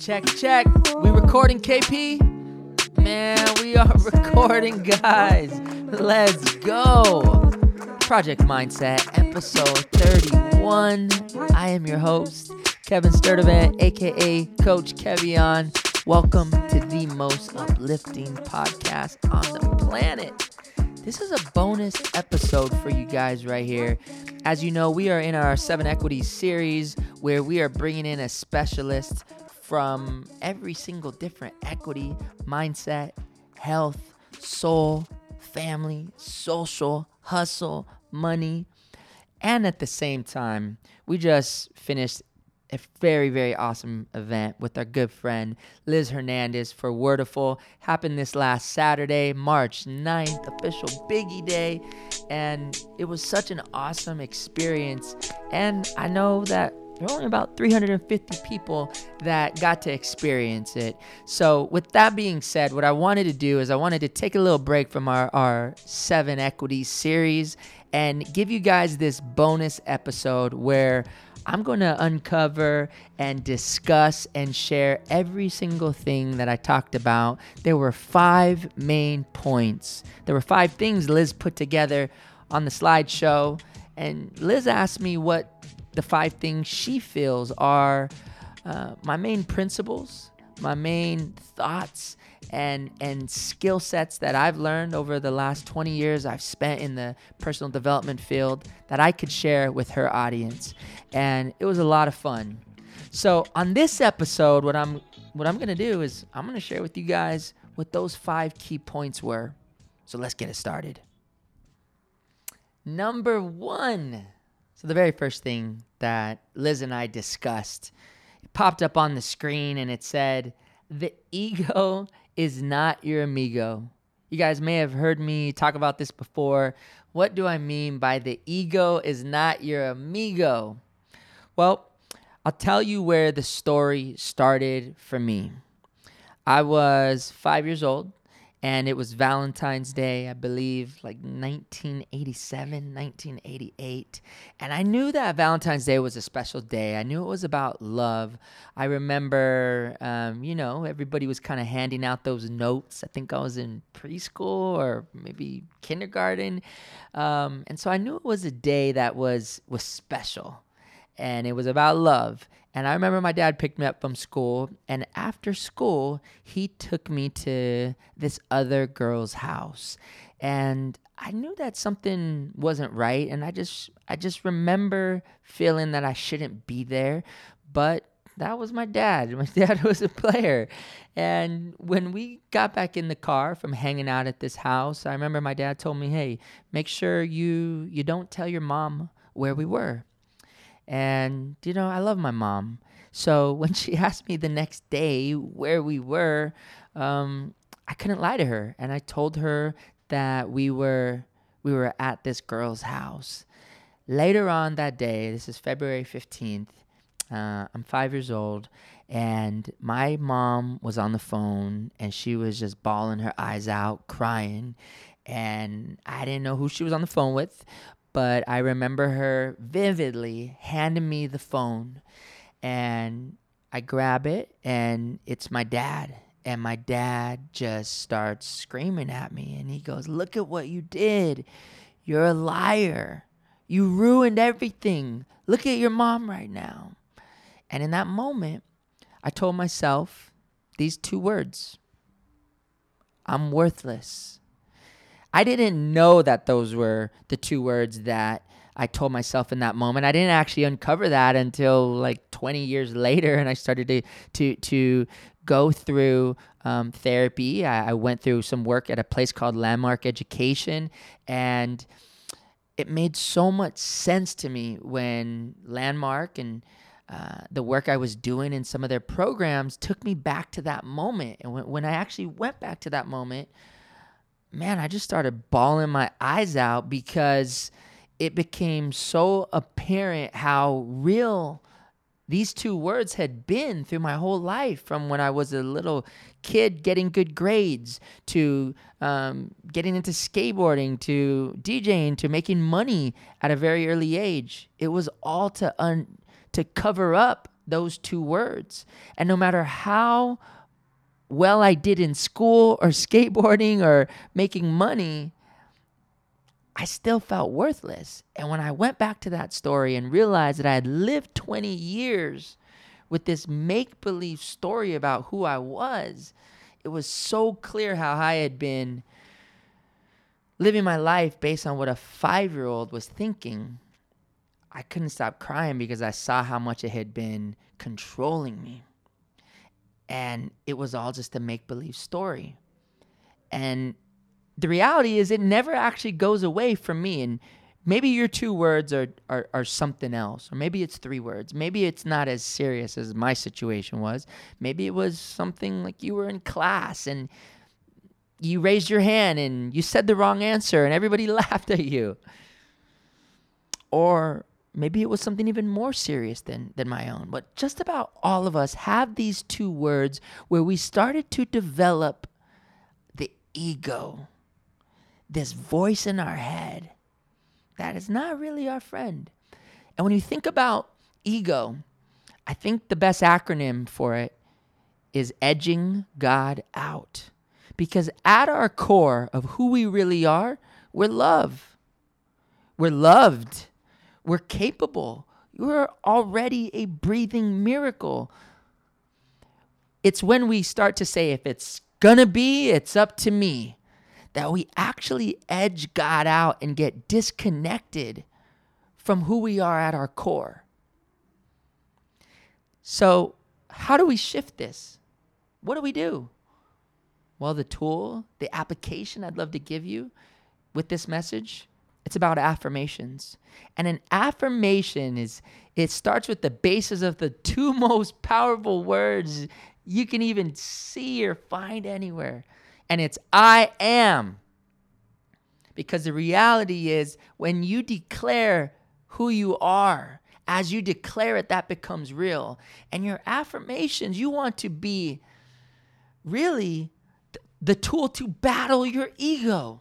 Check, check. We recording, KP? Man, we are recording, guys. Let's go. Project Mindset, episode 31. I am your host, Kevin Sturdivant, aka Coach Kevion. Welcome to the most uplifting podcast on the planet. This is a bonus episode for you guys right here. As you know, we are in our Seven Equities series where we are bringing in a specialist from every single different equity, mindset, health, soul, family, social, hustle, money. And at the same time, we just finished a very, very awesome event with our good friend Liz Hernandez for Wordiful. Happened this last Saturday, March 9th, official Biggie Day. And it was such an awesome experience. And I know that there were only about 350 people that got to experience it. So, with that being said, what I wanted to do is I wanted to take a little break from our, our seven equities series and give you guys this bonus episode where I'm going to uncover and discuss and share every single thing that I talked about. There were five main points. There were five things Liz put together on the slideshow. And Liz asked me what the five things she feels are uh, my main principles, my main thoughts, and and skill sets that I've learned over the last 20 years I've spent in the personal development field that I could share with her audience. And it was a lot of fun. So on this episode what I'm what I'm to do is I'm to share with you guys what those 5 key points were. So let's get it started. Number 1. So the very first thing that Liz and I discussed popped up on the screen and it said the ego is not your amigo. You guys may have heard me talk about this before. What do I mean by the ego is not your amigo? Well, I'll tell you where the story started for me. I was five years old and it was Valentine's Day, I believe, like 1987, 1988. And I knew that Valentine's Day was a special day. I knew it was about love. I remember, um, you know, everybody was kind of handing out those notes. I think I was in preschool or maybe kindergarten. Um, and so I knew it was a day that was was special and it was about love. And I remember my dad picked me up from school, and after school, he took me to this other girl's house. And I knew that something wasn't right, and I just I just remember feeling that I shouldn't be there, but that was my dad. My dad was a player. And when we got back in the car from hanging out at this house, I remember my dad told me, "Hey, make sure you you don't tell your mom where we were." And, you know, I love my mom. So when she asked me the next day where we were, um, I couldn't lie to her. And I told her that we were we were at this girl's house. Later on that day, this is February 15th, uh, I'm five years old, and my mom was on the phone and she was just bawling her eyes out, crying. And I didn't know who she was on the phone with, but I remember her vividly handing me the phone and I grab it and it's my dad. And my dad just starts screaming at me and he goes, Look at what you did. You're a liar. You ruined everything. Look at your mom right now. And in that moment, I told myself these two words I'm worthless. I didn't know that those were the two words that I told myself in that moment. I didn't actually uncover that until like 20 years later, and I started to to to go through um, therapy. I, I went through some work at a place called Landmark Education, and it made so much sense to me when Landmark and uh, the work I was doing in some of their programs took me back to that moment. And when, when I actually went back to that moment, man, I just started bawling my eyes out because it became so apparent how real these two words had been through my whole life from when I was a little kid getting good grades to um, getting into skateboarding to DJing to making money at a very early age. It was all to un- to cover up those two words. And no matter how well I did in school or skateboarding or making money, I still felt worthless. And when I went back to that story and realized that I had lived 20 years with this make believe story about who I was, it was so clear how I had been living my life based on what a five year old was thinking. I couldn't stop crying because I saw how much it had been controlling me. And it was all just a make believe story. And the reality is, it never actually goes away from me. And maybe your two words are, are, are something else, or maybe it's three words. Maybe it's not as serious as my situation was. Maybe it was something like you were in class and you raised your hand and you said the wrong answer and everybody laughed at you. Or maybe it was something even more serious than, than my own. But just about all of us have these two words where we started to develop the ego, this voice in our head that is not really our friend. And when you think about ego, I think the best acronym for it is edging God out. Because at our core of who we really are, we're love. We're loved. We're capable. We're already a breathing miracle. It's when we start to say, if it's gonna be, it's up to me that we actually edge God out and get disconnected from who we are at our core. So, how do we shift this? What do we do? Well, the tool, the application I'd love to give you with this message, it's about affirmations. And an affirmation is it starts with the basis of the two most powerful words you can even see or find anywhere and it's I am. Because the reality is, when you declare who you are, as you declare it, that becomes real. And your affirmations, you want to be really the tool to battle your ego.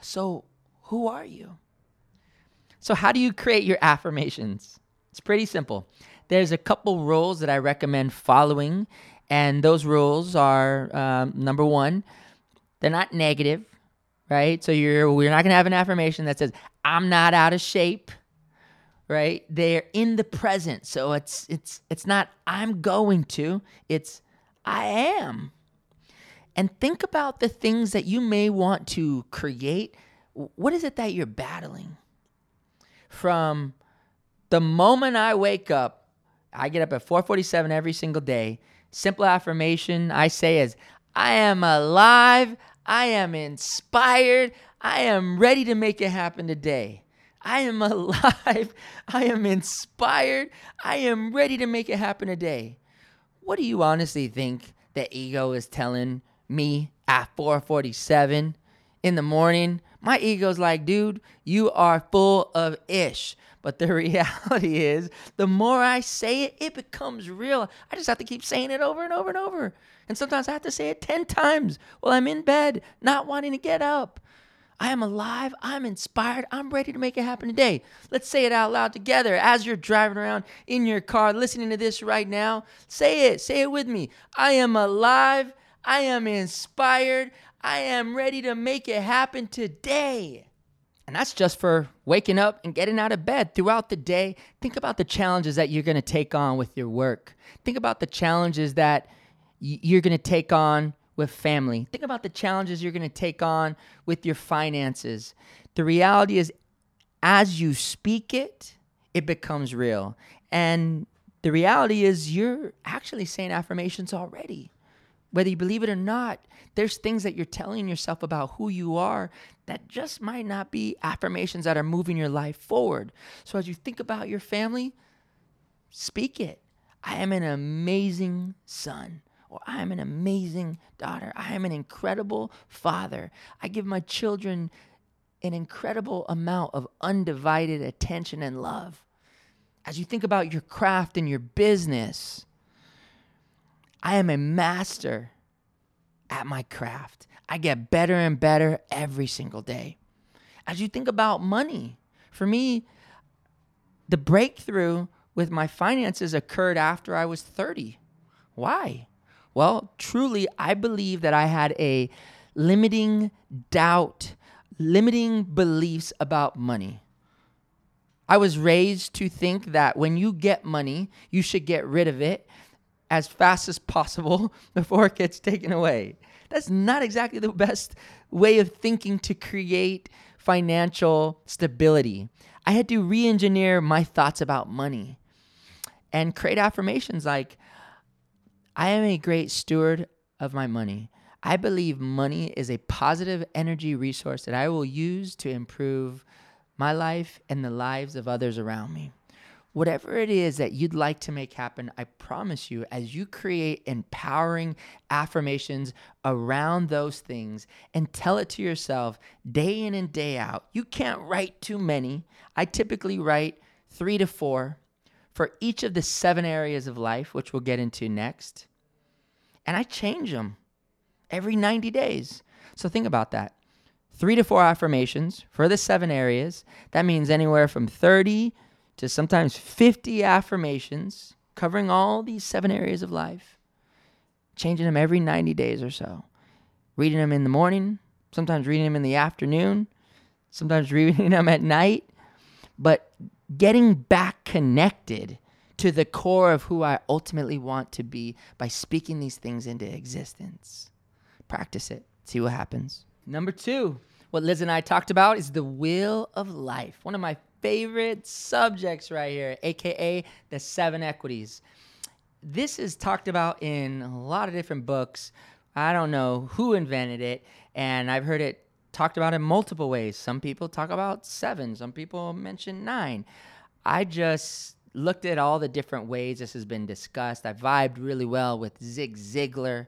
So, who are you? So, how do you create your affirmations? It's pretty simple. There's a couple rules that I recommend following and those rules are um, number one, they're not negative, right? So you're we're not gonna have an affirmation that says I'm not out of shape, right? They're in the present, so it's it's it's not I'm going to, it's I am. And think about the things that you may want to create. What is it that you're battling? From the moment I wake up, I get up at 4:47 every single day simple affirmation I say is I am alive, I am inspired, I am ready to make it happen today. I am alive, I am inspired, I am ready to make it happen today. What do you honestly think the ego is telling me at 4:47 in the morning? My ego's like, dude, you are full of ish. But the reality is, the more I say it, it becomes real. I just have to keep saying it over and over and over. And sometimes I have to say it 10 times while I'm in bed, not wanting to get up. I am alive. I'm inspired. I'm ready to make it happen today. Let's say it out loud together as you're driving around in your car, listening to this right now. Say it. Say it with me. I am alive. I am inspired. I am ready to make it happen today. And that's just for waking up and getting out of bed throughout the day. Think about the challenges that you're going to take on with your work. Think about the challenges that you're going to take on with family. Think about the challenges you're going to take on with your finances. The reality is, as you speak it, it becomes real. And the reality is, you're actually saying affirmations already. Whether you believe it or not, there's things that you're telling yourself about who you are that just might not be affirmations that are moving your life forward. So as you think about your family, speak it. I am an amazing son, or I am an amazing daughter. I am an incredible father. I give my children an incredible amount of undivided attention and love. As you think about your craft and your business, I am a master at my craft. I get better and better every single day. As you think about money, for me, the breakthrough with my finances occurred after I was 30. Why? Well, truly, I believe that I had a limiting doubt, limiting beliefs about money. I was raised to think that when you get money, you should get rid of it as fast as possible before it gets taken away. That's not exactly the best way of thinking to create financial stability. I had to re engineer my thoughts about money and create affirmations like, I am a great steward of my money. I believe money is a positive energy resource that I will use to improve my life and the lives of others around me. Whatever it is that you'd like to make happen, I promise you, as you create empowering affirmations around those things and tell it to yourself day in and day out, you can't write too many. I typically write three to four for each of the seven areas of life, which we'll get into next. And I change them every 90 days. So think about that. Three to four affirmations for the seven areas. That means anywhere from 30 to sometimes 50 affirmations covering all these seven areas of life, changing them every 90 days or so. Reading them in the morning, sometimes reading them in the afternoon, sometimes reading them at night, but getting back connected to the core of who I ultimately want to be by speaking these things into existence. Practice it, see what happens. Number two, what Liz and I talked about is the wheel of life. One of my favorite subjects right here, aka the seven equities. This is talked about in a lot of different books. I don't know who invented it, and I've heard it talked about in multiple ways. Some people talk about seven, some people mention nine. I just looked at all the different ways this has been discussed. I vibed really well with Zig Ziglar,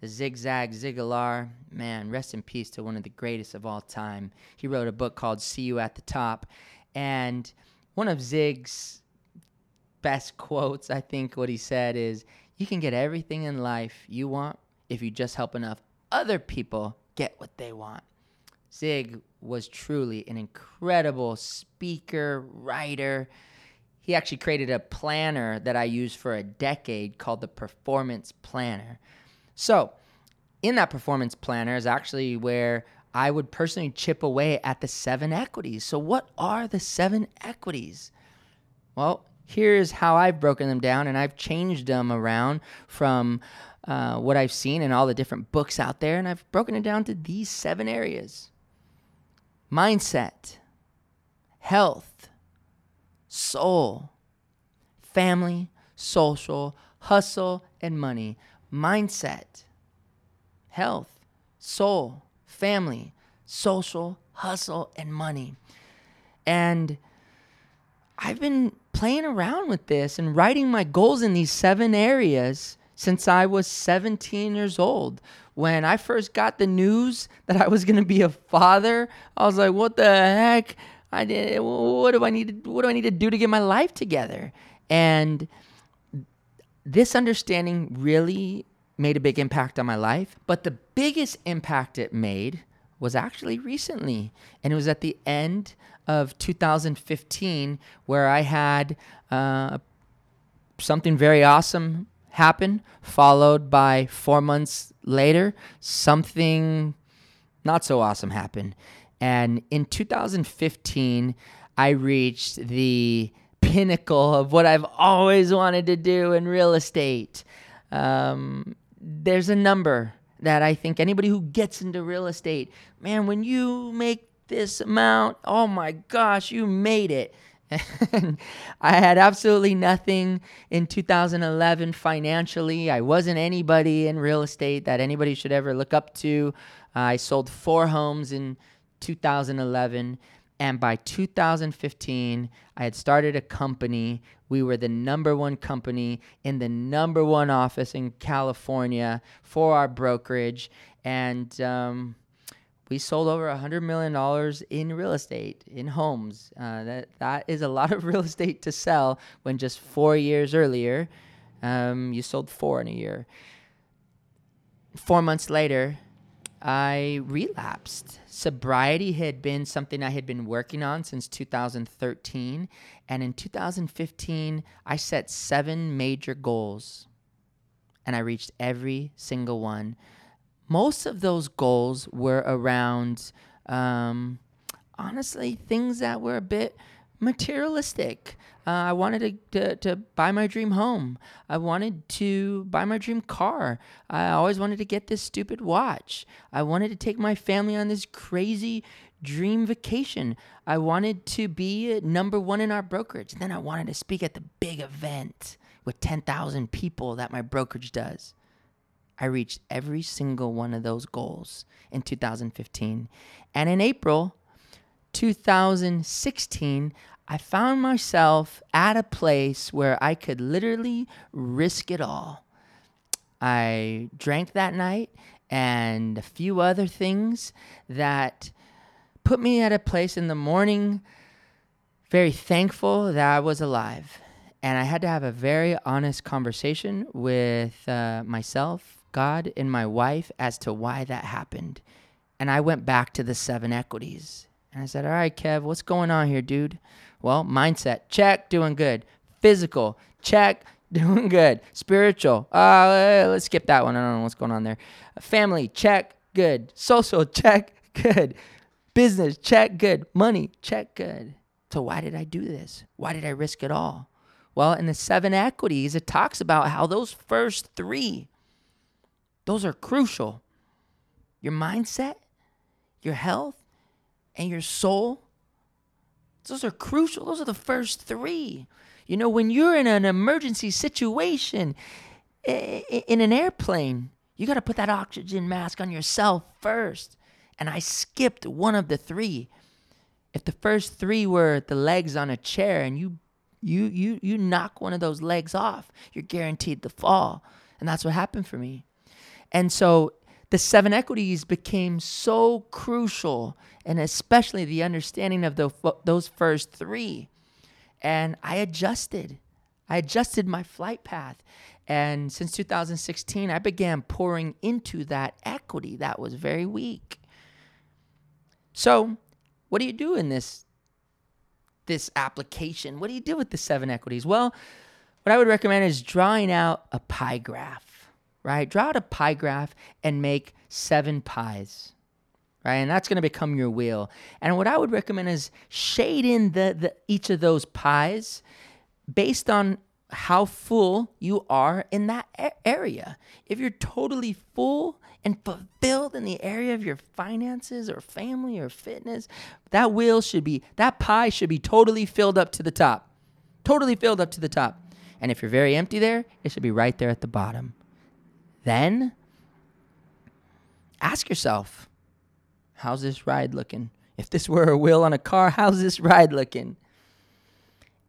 the Zigzag Ziglar. Man, rest in peace to one of the greatest of all time. He wrote a book called See You at the Top. And one of Zig's best quotes, I think, what he said is, You can get everything in life you want if you just help enough other people get what they want. Zig was truly an incredible speaker, writer. He actually created a planner that I used for a decade called the Performance Planner. So, in that performance planner is actually where I would personally chip away at the seven equities. So, what are the seven equities? Well, here's how I've broken them down, and I've changed them around from uh, what I've seen in all the different books out there, and I've broken it down to these seven areas mindset, health, soul, family, social, hustle, and money. Mindset, health, soul, family, social, hustle, and money. And I've been playing around with this and writing my goals in these seven areas since I was 17 years old. When I first got the news that I was going to be a father, I was like, "What the heck? I did. What do I need to? What do I need to do to get my life together?" And this understanding really made a big impact on my life. But the biggest impact it made was actually recently. And it was at the end of 2015 where I had uh, something very awesome happen, followed by four months later, something not so awesome happened. And in 2015, I reached the pinnacle of what I've always wanted to do in real estate. Um, there's a number that I think anybody who gets into real estate, man, when you make this amount, oh my gosh, you made it. I had absolutely nothing in 2011 financially. I wasn't anybody in real estate that anybody should ever look up to. Uh, I sold four homes in 2011. And by 2015, I had started a company. We were the number one company in the number one office in California for our brokerage. And um, we sold over $100 million in real estate, in homes. Uh, that, that is a lot of real estate to sell when just four years earlier, um, you sold four in a year. Four months later, I relapsed. Sobriety had been something I had been working on since 2013. And in 2015, I set seven major goals and I reached every single one. Most of those goals were around, um, honestly, things that were a bit materialistic. Uh, I wanted to, to, to, buy my dream home. I wanted to buy my dream car. I always wanted to get this stupid watch. I wanted to take my family on this crazy dream vacation. I wanted to be number one in our brokerage. And then I wanted to speak at the big event with 10,000 people that my brokerage does. I reached every single one of those goals in 2015. And in April 2016, I found myself at a place where I could literally risk it all. I drank that night and a few other things that put me at a place in the morning very thankful that I was alive. And I had to have a very honest conversation with uh, myself, God, and my wife as to why that happened. And I went back to the seven equities. And I said, All right, Kev, what's going on here, dude? Well, mindset, check, doing good. Physical, check, doing good. Spiritual, uh, let's skip that one. I don't know what's going on there. Family, check, good. Social, check, good. Business, check, good. Money, check, good. So, why did I do this? Why did I risk it all? Well, in the seven equities, it talks about how those first three, those are crucial. Your mindset, your health, and your soul those are crucial. Those are the first three. You know, when you're in an emergency situation in an airplane, you got to put that oxygen mask on yourself first. And I skipped one of the three. If the first three were the legs on a chair and you you you you knock one of those legs off, you're guaranteed to fall. And that's what happened for me. And so the seven equities became so crucial, and especially the understanding of the, those first three. And I adjusted. I adjusted my flight path. And since 2016, I began pouring into that equity that was very weak. So, what do you do in this this application? What do you do with the seven equities? Well, what I would recommend is drawing out a pie graph right? Draw out a pie graph and make seven pies, right? And that's going to become your wheel. And what I would recommend is shade in the, the each of those pies based on how full you are in that area. If you're totally full and fulfilled in the area of your finances or family or fitness, that wheel should be, that pie should be totally filled up to the top. Totally filled up to the top. And if you're very empty there, it should be right there at the bottom. Then ask yourself, how's this ride looking? If this were a wheel on a car, how's this ride looking?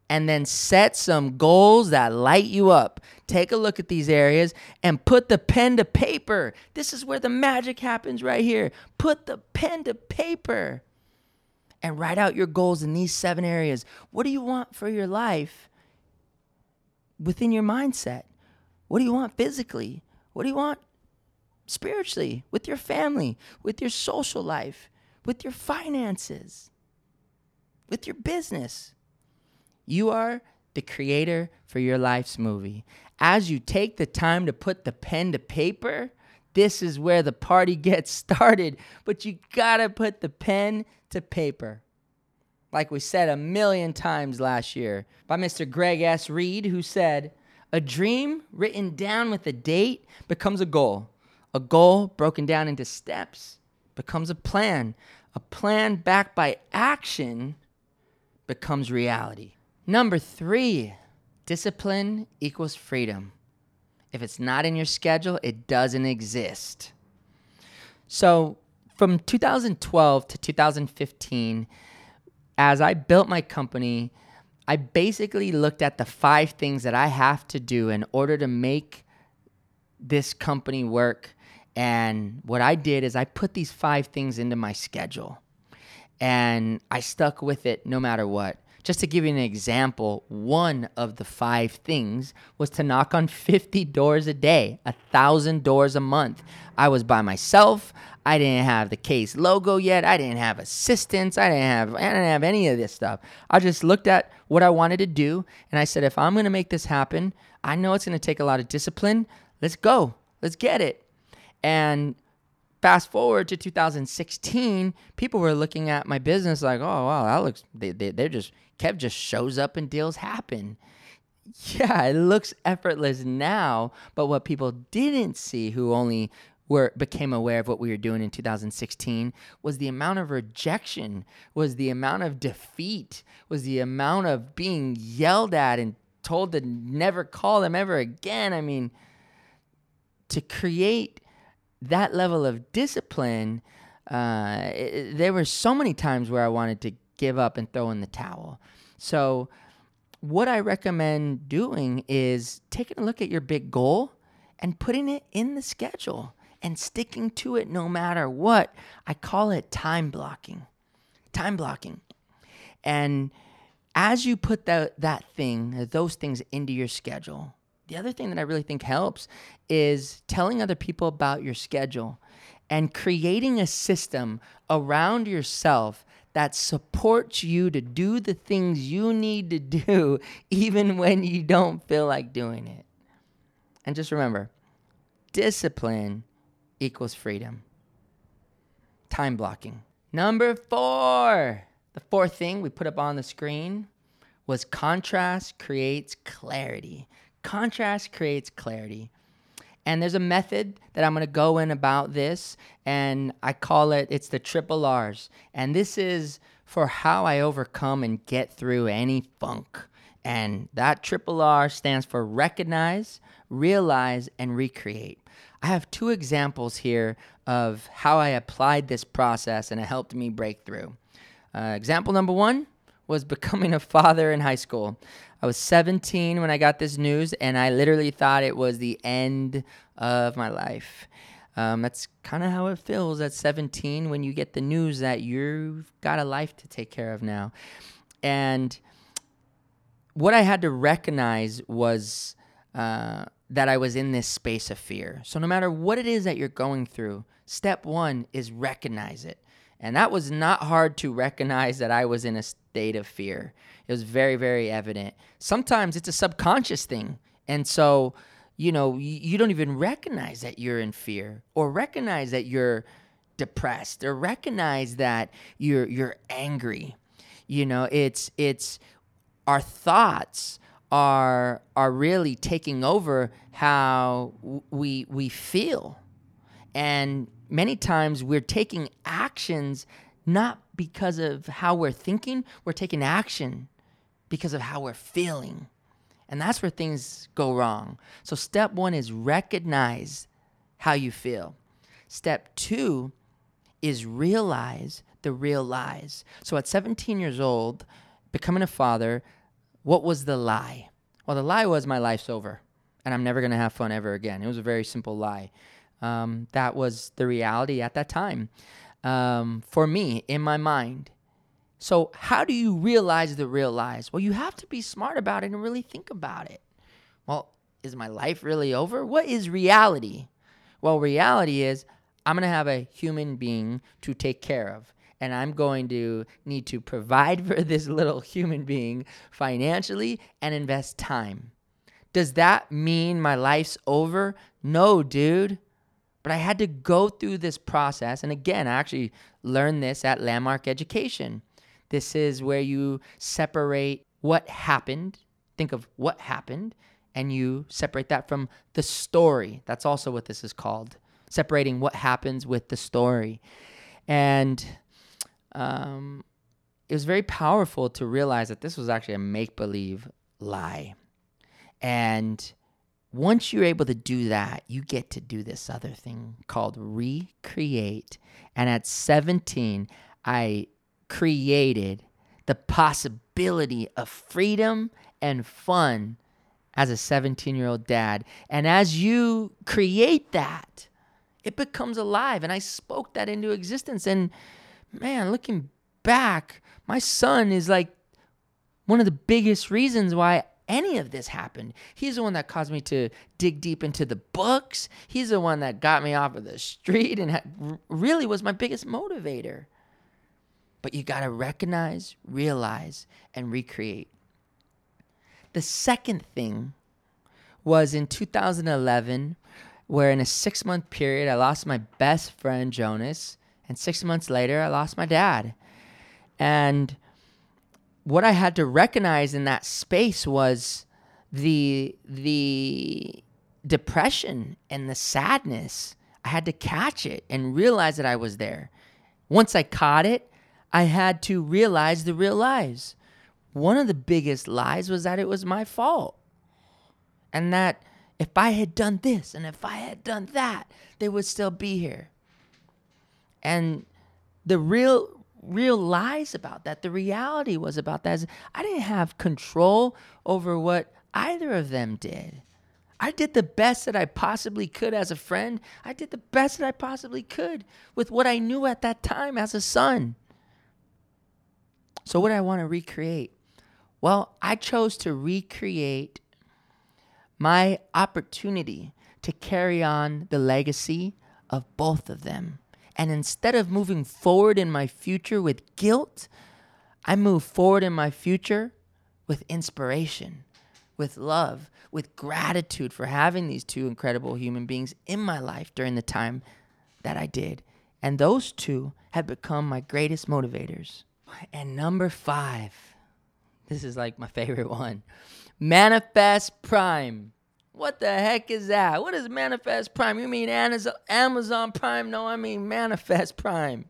And then set some goals that light you up. Take a look at these areas and put the pen to paper. This is where the magic happens right here. Put the pen to paper and write out your goals in these seven areas. What do you want for your life within your mindset? What do you want physically? What do you want spiritually, with your family, with your social life, with your finances, with your business? You are the creator for your life's movie. As you take the time to put the pen to paper, this is where the party gets started. But you gotta put the pen to paper. Like we said a million times last year by Mr. Greg S. Reid, who said, a dream written down with a date becomes a goal. A goal broken down into steps becomes a plan. A plan backed by action becomes reality. Number three, discipline equals freedom. If it's not in your schedule, it doesn't exist. So, from 2012 to 2015, as I built my company, I basically looked at the five things that I have to do in order to make this company work. And what I did is I put these five things into my schedule and I stuck with it no matter what. Just to give you an example, one of the five things was to knock on 50 doors a day, a thousand doors a month. I was by myself. I didn't have the case logo yet. I didn't have assistants. I didn't have I didn't have any of this stuff. I just looked at what I wanted to do and I said if I'm going to make this happen, I know it's going to take a lot of discipline. Let's go. Let's get it. And fast forward to 2016, people were looking at my business like, oh, wow, that looks, they, they, they're just, Kev just shows up and deals happen. Yeah, it looks effortless now, but what people didn't see who only were became aware of what we were doing in 2016 was the amount of rejection, was the amount of defeat, was the amount of being yelled at and told to never call them ever again. I mean, to create that level of discipline, uh, it, there were so many times where I wanted to give up and throw in the towel. So, what I recommend doing is taking a look at your big goal and putting it in the schedule and sticking to it no matter what. I call it time blocking. Time blocking. And as you put that, that thing, those things into your schedule, the other thing that I really think helps is telling other people about your schedule and creating a system around yourself that supports you to do the things you need to do, even when you don't feel like doing it. And just remember discipline equals freedom. Time blocking. Number four, the fourth thing we put up on the screen was contrast creates clarity. Contrast creates clarity. And there's a method that I'm going to go in about this, and I call it it's the triple R's. And this is for how I overcome and get through any funk. And that triple R stands for recognize, realize, and recreate. I have two examples here of how I applied this process and it helped me break through. Uh, example number one was becoming a father in high school. I was 17 when I got this news, and I literally thought it was the end of my life. Um, that's kind of how it feels at 17 when you get the news that you've got a life to take care of now. And what I had to recognize was uh, that I was in this space of fear. So, no matter what it is that you're going through, step one is recognize it. And that was not hard to recognize that I was in a state of fear. It was very, very evident. Sometimes it's a subconscious thing. And so, you know, you, don't even recognize that you're in fear or recognize that you're depressed or recognize that you're you're angry. You know, it's it's our thoughts are are really taking over how we we feel. And many times we're taking actions not because of how we're thinking, we're taking action because of how we're feeling. And that's where things go wrong. So, step one is recognize how you feel. Step two is realize the real lies. So, at 17 years old, becoming a father, what was the lie? Well, the lie was my life's over and I'm never going to have fun ever again. It was a very simple lie. Um, that was the reality at that time um, for me in my mind. So, how do you realize the real lies? Well, you have to be smart about it and really think about it. Well, is my life really over? What is reality? Well, reality is I'm going to have a human being to take care of. And I'm going to need to provide for this little human being financially and invest time. Does that mean my life's over? No, dude. But I had to go through this process. And again, I actually learned this at Landmark Education. This is where you separate what happened, think of what happened, and you separate that from the story. That's also what this is called separating what happens with the story. And um, it was very powerful to realize that this was actually a make believe lie. And once you're able to do that, you get to do this other thing called recreate. And at 17, I created the possibility of freedom and fun as a 17 year old dad. And as you create that, it becomes alive. And I spoke that into existence. And man, looking back, my son is like one of the biggest reasons why any of this happened. He's the one that caused me to dig deep into the books. He's the one that got me off of the street and really was my biggest motivator. But you got to recognize, realize, and recreate. The second thing was in 2011, where in a six month period, I lost my best friend, Jonas. And six months later, I lost my dad. And what I had to recognize in that space was the the depression and the sadness. I had to catch it and realize that I was there. Once I caught it, I had to realize the real lies. One of the biggest lies was that it was my fault. And that if I had done this and if I had done that, they would still be here. And the real real lies about that. The reality was about that is I didn't have control over what either of them did. I did the best that I possibly could as a friend. I did the best that I possibly could with what I knew at that time as a son. So, what do I want to recreate? Well, I chose to recreate my opportunity to carry on the legacy of both of them. And instead of moving forward in my future with guilt, I move forward in my future with inspiration, with love, with gratitude for having these two incredible human beings in my life during the time that I did. And those two have become my greatest motivators. And number five, this is like my favorite one Manifest Prime. What the heck is that? What is Manifest Prime? You mean Amazon Prime? No, I mean Manifest Prime.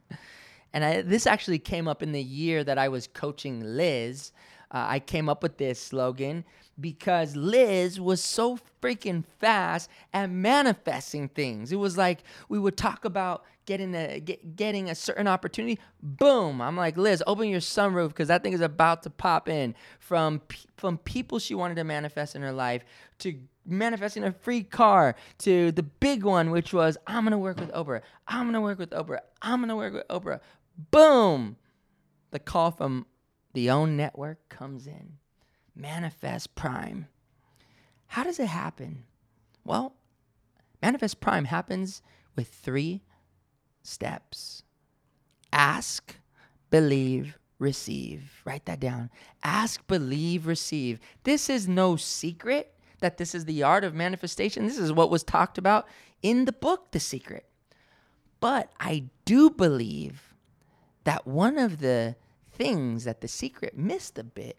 And I, this actually came up in the year that I was coaching Liz. Uh, I came up with this slogan because Liz was so freaking fast at manifesting things. It was like we would talk about getting a get, getting a certain opportunity. Boom! I'm like Liz, open your sunroof because that thing is about to pop in. From from people she wanted to manifest in her life to manifesting a free car to the big one, which was I'm gonna work with Oprah. I'm gonna work with Oprah. I'm gonna work with Oprah. Boom! The call from the OWN network comes in. Manifest Prime. How does it happen? Well, Manifest Prime happens with three steps ask, believe, receive. Write that down. Ask, believe, receive. This is no secret that this is the art of manifestation. This is what was talked about in the book, The Secret. But I do believe that one of the things that The Secret missed a bit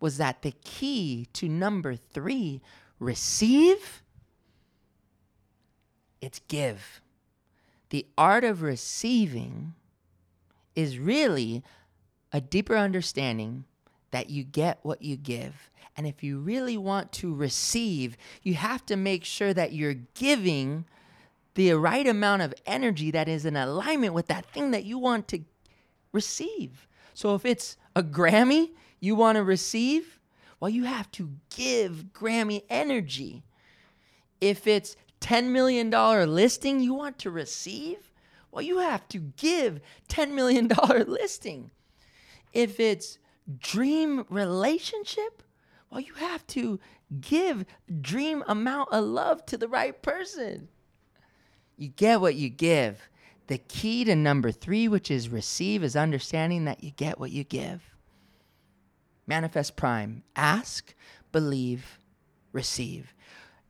was that the key to number three, receive, it's give. The art of receiving is really a deeper understanding that you get what you give. And if you really want to receive, you have to make sure that you're giving the right amount of energy that is in alignment with that thing that you want to receive. So if it's a Grammy you want to receive, well, you have to give Grammy energy. If it's $10 million listing you want to receive, well, you have to give $10 million listing. If it's dream relationship, well, you have to give dream amount of love to the right person. You get what you give. The key to number three, which is receive, is understanding that you get what you give. Manifest Prime ask, believe, receive.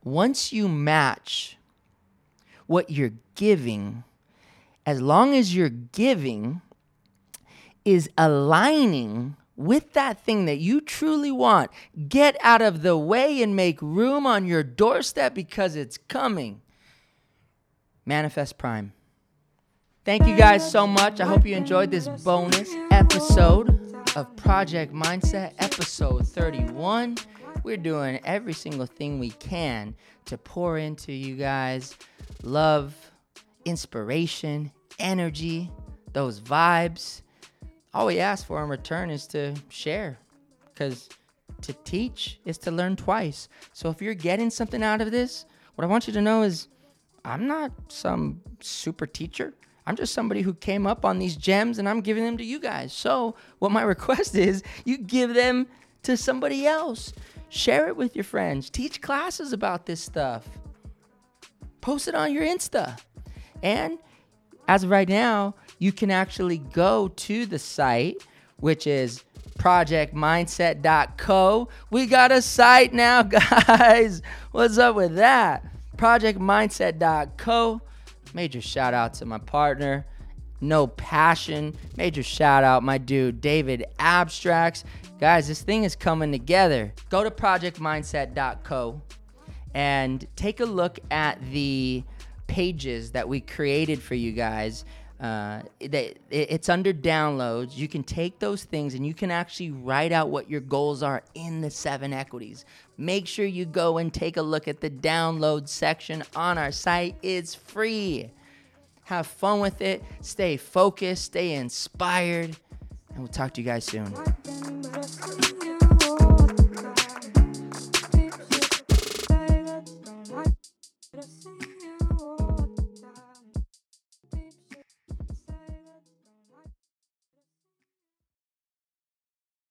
Once you match what you're giving, as long as you're giving is aligning with that thing that you truly want, get out of the way and make room on your doorstep because it's coming. Manifest Prime. Thank you guys so much. I hope you enjoyed this bonus episode of Project Mindset, episode 31. We're doing every single thing we can to pour into you guys love, inspiration, energy, those vibes all we ask for in return is to share because to teach is to learn twice. So if you're getting something out of this, what I want you to know is I'm not some super teacher. I'm just somebody who came up on these gems and I'm giving them to you guys. So, what my request is, you give them to somebody else. Share it with your friends. Teach classes about this stuff. Post it on your Insta. And as of right now, you can actually go to the site, which is projectmindset.co. We got a site now, guys. What's up with that? Projectmindset.co. Major shout out to my partner, No Passion. Major shout out, my dude, David Abstracts. Guys, this thing is coming together. Go to projectmindset.co and take a look at the pages that we created for you guys uh, it, it's under downloads. You can take those things and you can actually write out what your goals are in the seven equities. Make sure you go and take a look at the download section on our site. It's free. Have fun with it. Stay focused, stay inspired, and we'll talk to you guys soon.